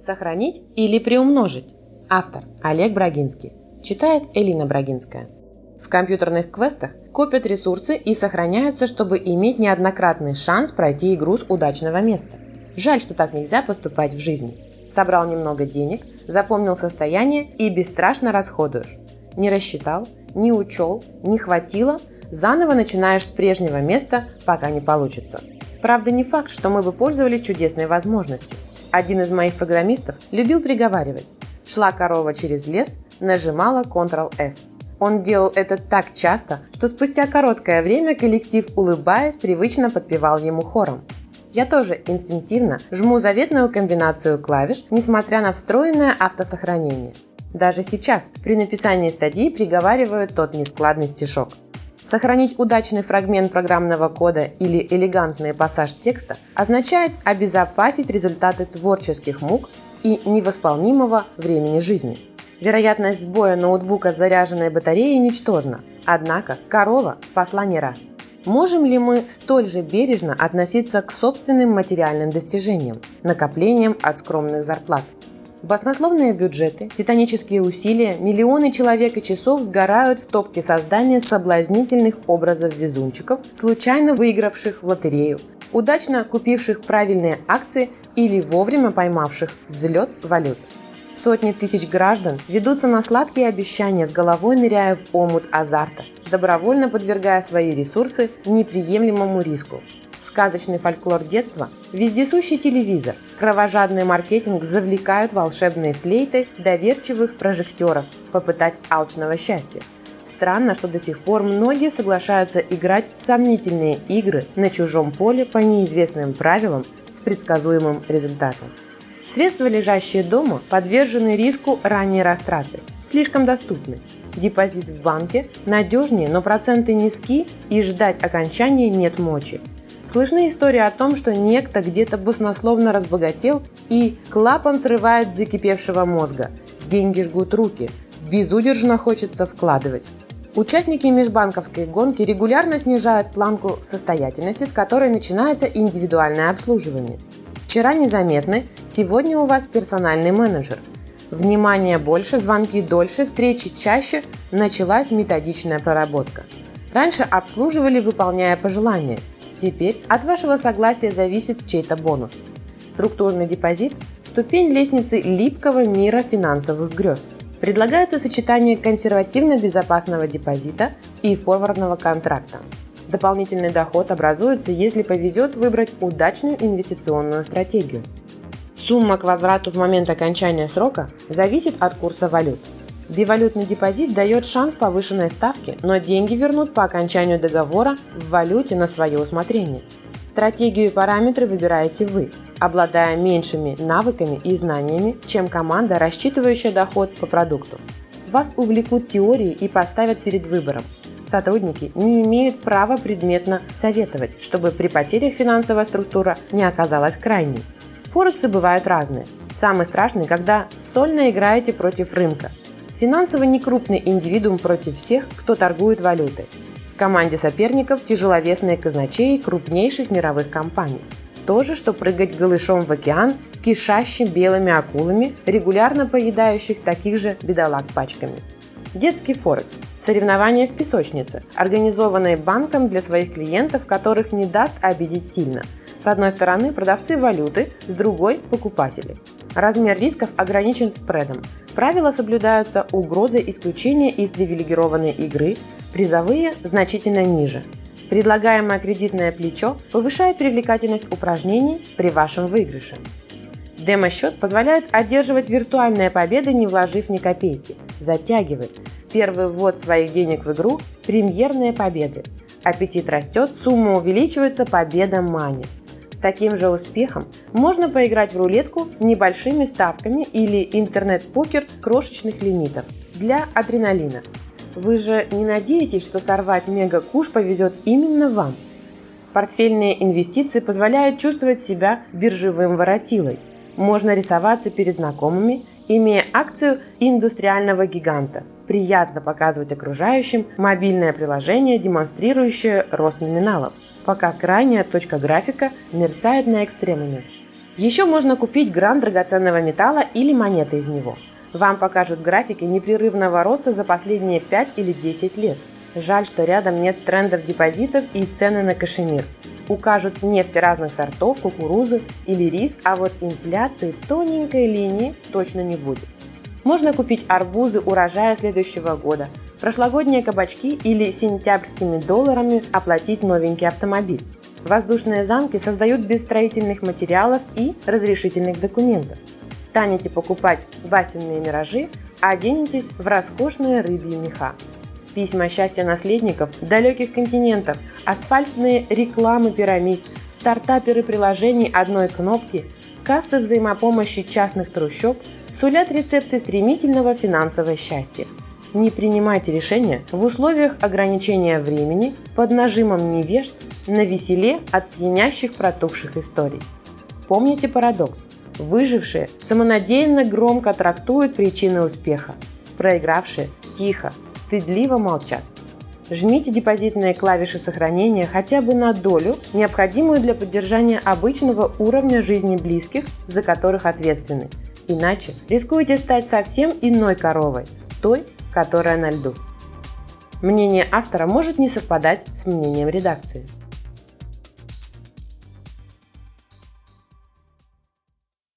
Сохранить или приумножить? Автор Олег Брагинский. Читает Элина Брагинская. В компьютерных квестах копят ресурсы и сохраняются, чтобы иметь неоднократный шанс пройти игру с удачного места. Жаль, что так нельзя поступать в жизни. Собрал немного денег, запомнил состояние и бесстрашно расходуешь. Не рассчитал, не учел, не хватило, заново начинаешь с прежнего места, пока не получится. Правда, не факт, что мы бы пользовались чудесной возможностью. Один из моих программистов любил приговаривать. Шла корова через лес, нажимала Ctrl-S. Он делал это так часто, что спустя короткое время коллектив, улыбаясь, привычно подпевал ему хором. Я тоже инстинктивно жму заветную комбинацию клавиш, несмотря на встроенное автосохранение. Даже сейчас при написании статьи приговариваю тот нескладный стишок. Сохранить удачный фрагмент программного кода или элегантный пассаж текста означает обезопасить результаты творческих мук и невосполнимого времени жизни – Вероятность сбоя ноутбука с заряженной батареей ничтожна, однако корова спасла не раз. Можем ли мы столь же бережно относиться к собственным материальным достижениям, накоплениям от скромных зарплат? Баснословные бюджеты, титанические усилия, миллионы человек и часов сгорают в топке создания соблазнительных образов везунчиков, случайно выигравших в лотерею, удачно купивших правильные акции или вовремя поймавших взлет валют. Сотни тысяч граждан ведутся на сладкие обещания, с головой ныряя в омут азарта, добровольно подвергая свои ресурсы неприемлемому риску. Сказочный фольклор детства, вездесущий телевизор, кровожадный маркетинг завлекают волшебные флейты доверчивых прожекторов попытать алчного счастья. Странно, что до сих пор многие соглашаются играть в сомнительные игры на чужом поле по неизвестным правилам с предсказуемым результатом. Средства, лежащие дома, подвержены риску ранней растраты, слишком доступны. Депозит в банке надежнее, но проценты низки и ждать окончания нет мочи. Слышны истории о том, что некто где-то баснословно разбогател и клапан срывает с закипевшего мозга. Деньги жгут руки, безудержно хочется вкладывать. Участники межбанковской гонки регулярно снижают планку состоятельности, с которой начинается индивидуальное обслуживание. Вчера незаметны, сегодня у вас персональный менеджер. Внимание больше, звонки дольше, встречи чаще, началась методичная проработка. Раньше обслуживали, выполняя пожелания. Теперь от вашего согласия зависит чей-то бонус. Структурный депозит – ступень лестницы липкого мира финансовых грез. Предлагается сочетание консервативно-безопасного депозита и форвардного контракта. Дополнительный доход образуется, если повезет выбрать удачную инвестиционную стратегию. Сумма к возврату в момент окончания срока зависит от курса валют. Бивалютный депозит дает шанс повышенной ставки, но деньги вернут по окончанию договора в валюте на свое усмотрение. Стратегию и параметры выбираете вы, обладая меньшими навыками и знаниями, чем команда, рассчитывающая доход по продукту. Вас увлекут теории и поставят перед выбором – сотрудники не имеют права предметно советовать, чтобы при потерях финансовая структура не оказалась крайней. Форексы бывают разные. Самый страшный, когда сольно играете против рынка. Финансово некрупный индивидуум против всех, кто торгует валютой. В команде соперников тяжеловесные казначеи крупнейших мировых компаний. То же, что прыгать голышом в океан, кишащим белыми акулами, регулярно поедающих таких же бедолаг пачками. Детский Форекс – соревнования в песочнице, организованные банком для своих клиентов, которых не даст обидеть сильно. С одной стороны продавцы валюты, с другой – покупатели. Размер рисков ограничен спредом. Правила соблюдаются угрозой исключения из привилегированной игры, призовые значительно ниже. Предлагаемое кредитное плечо повышает привлекательность упражнений при вашем выигрыше. Демо-счет позволяет одерживать виртуальные победы, не вложив ни копейки. Затягивает. Первый ввод своих денег в игру – премьерные победы. Аппетит растет, сумма увеличивается, победа манит. Таким же успехом можно поиграть в рулетку небольшими ставками или интернет-покер крошечных лимитов для адреналина. Вы же не надеетесь, что сорвать мега-куш повезет именно вам? Портфельные инвестиции позволяют чувствовать себя биржевым воротилой – можно рисоваться перед знакомыми, имея акцию индустриального гиганта. Приятно показывать окружающим мобильное приложение, демонстрирующее рост номиналов, пока крайняя точка графика мерцает на экстремуме. Еще можно купить грант драгоценного металла или монеты из него. Вам покажут графики непрерывного роста за последние 5 или 10 лет. Жаль, что рядом нет трендов депозитов и цены на кашемир. Укажут нефть разных сортов, кукурузы или рис, а вот инфляции тоненькой линии точно не будет. Можно купить арбузы урожая следующего года, прошлогодние кабачки или сентябрьскими долларами оплатить новенький автомобиль. Воздушные замки создают без строительных материалов и разрешительных документов. Станете покупать басенные миражи, а оденетесь в роскошные рыбьи меха. Письма счастья наследников далеких континентов, асфальтные рекламы пирамид, стартаперы приложений одной кнопки, кассы взаимопомощи частных трущоб сулят рецепты стремительного финансового счастья. Не принимайте решения в условиях ограничения времени под нажимом невежд на веселе от пьянящих протухших историй. Помните парадокс. Выжившие самонадеянно громко трактуют причины успеха. Проигравшие тихо, стыдливо молчат. Жмите депозитные клавиши сохранения хотя бы на долю, необходимую для поддержания обычного уровня жизни близких, за которых ответственны. Иначе рискуете стать совсем иной коровой, той, которая на льду. Мнение автора может не совпадать с мнением редакции.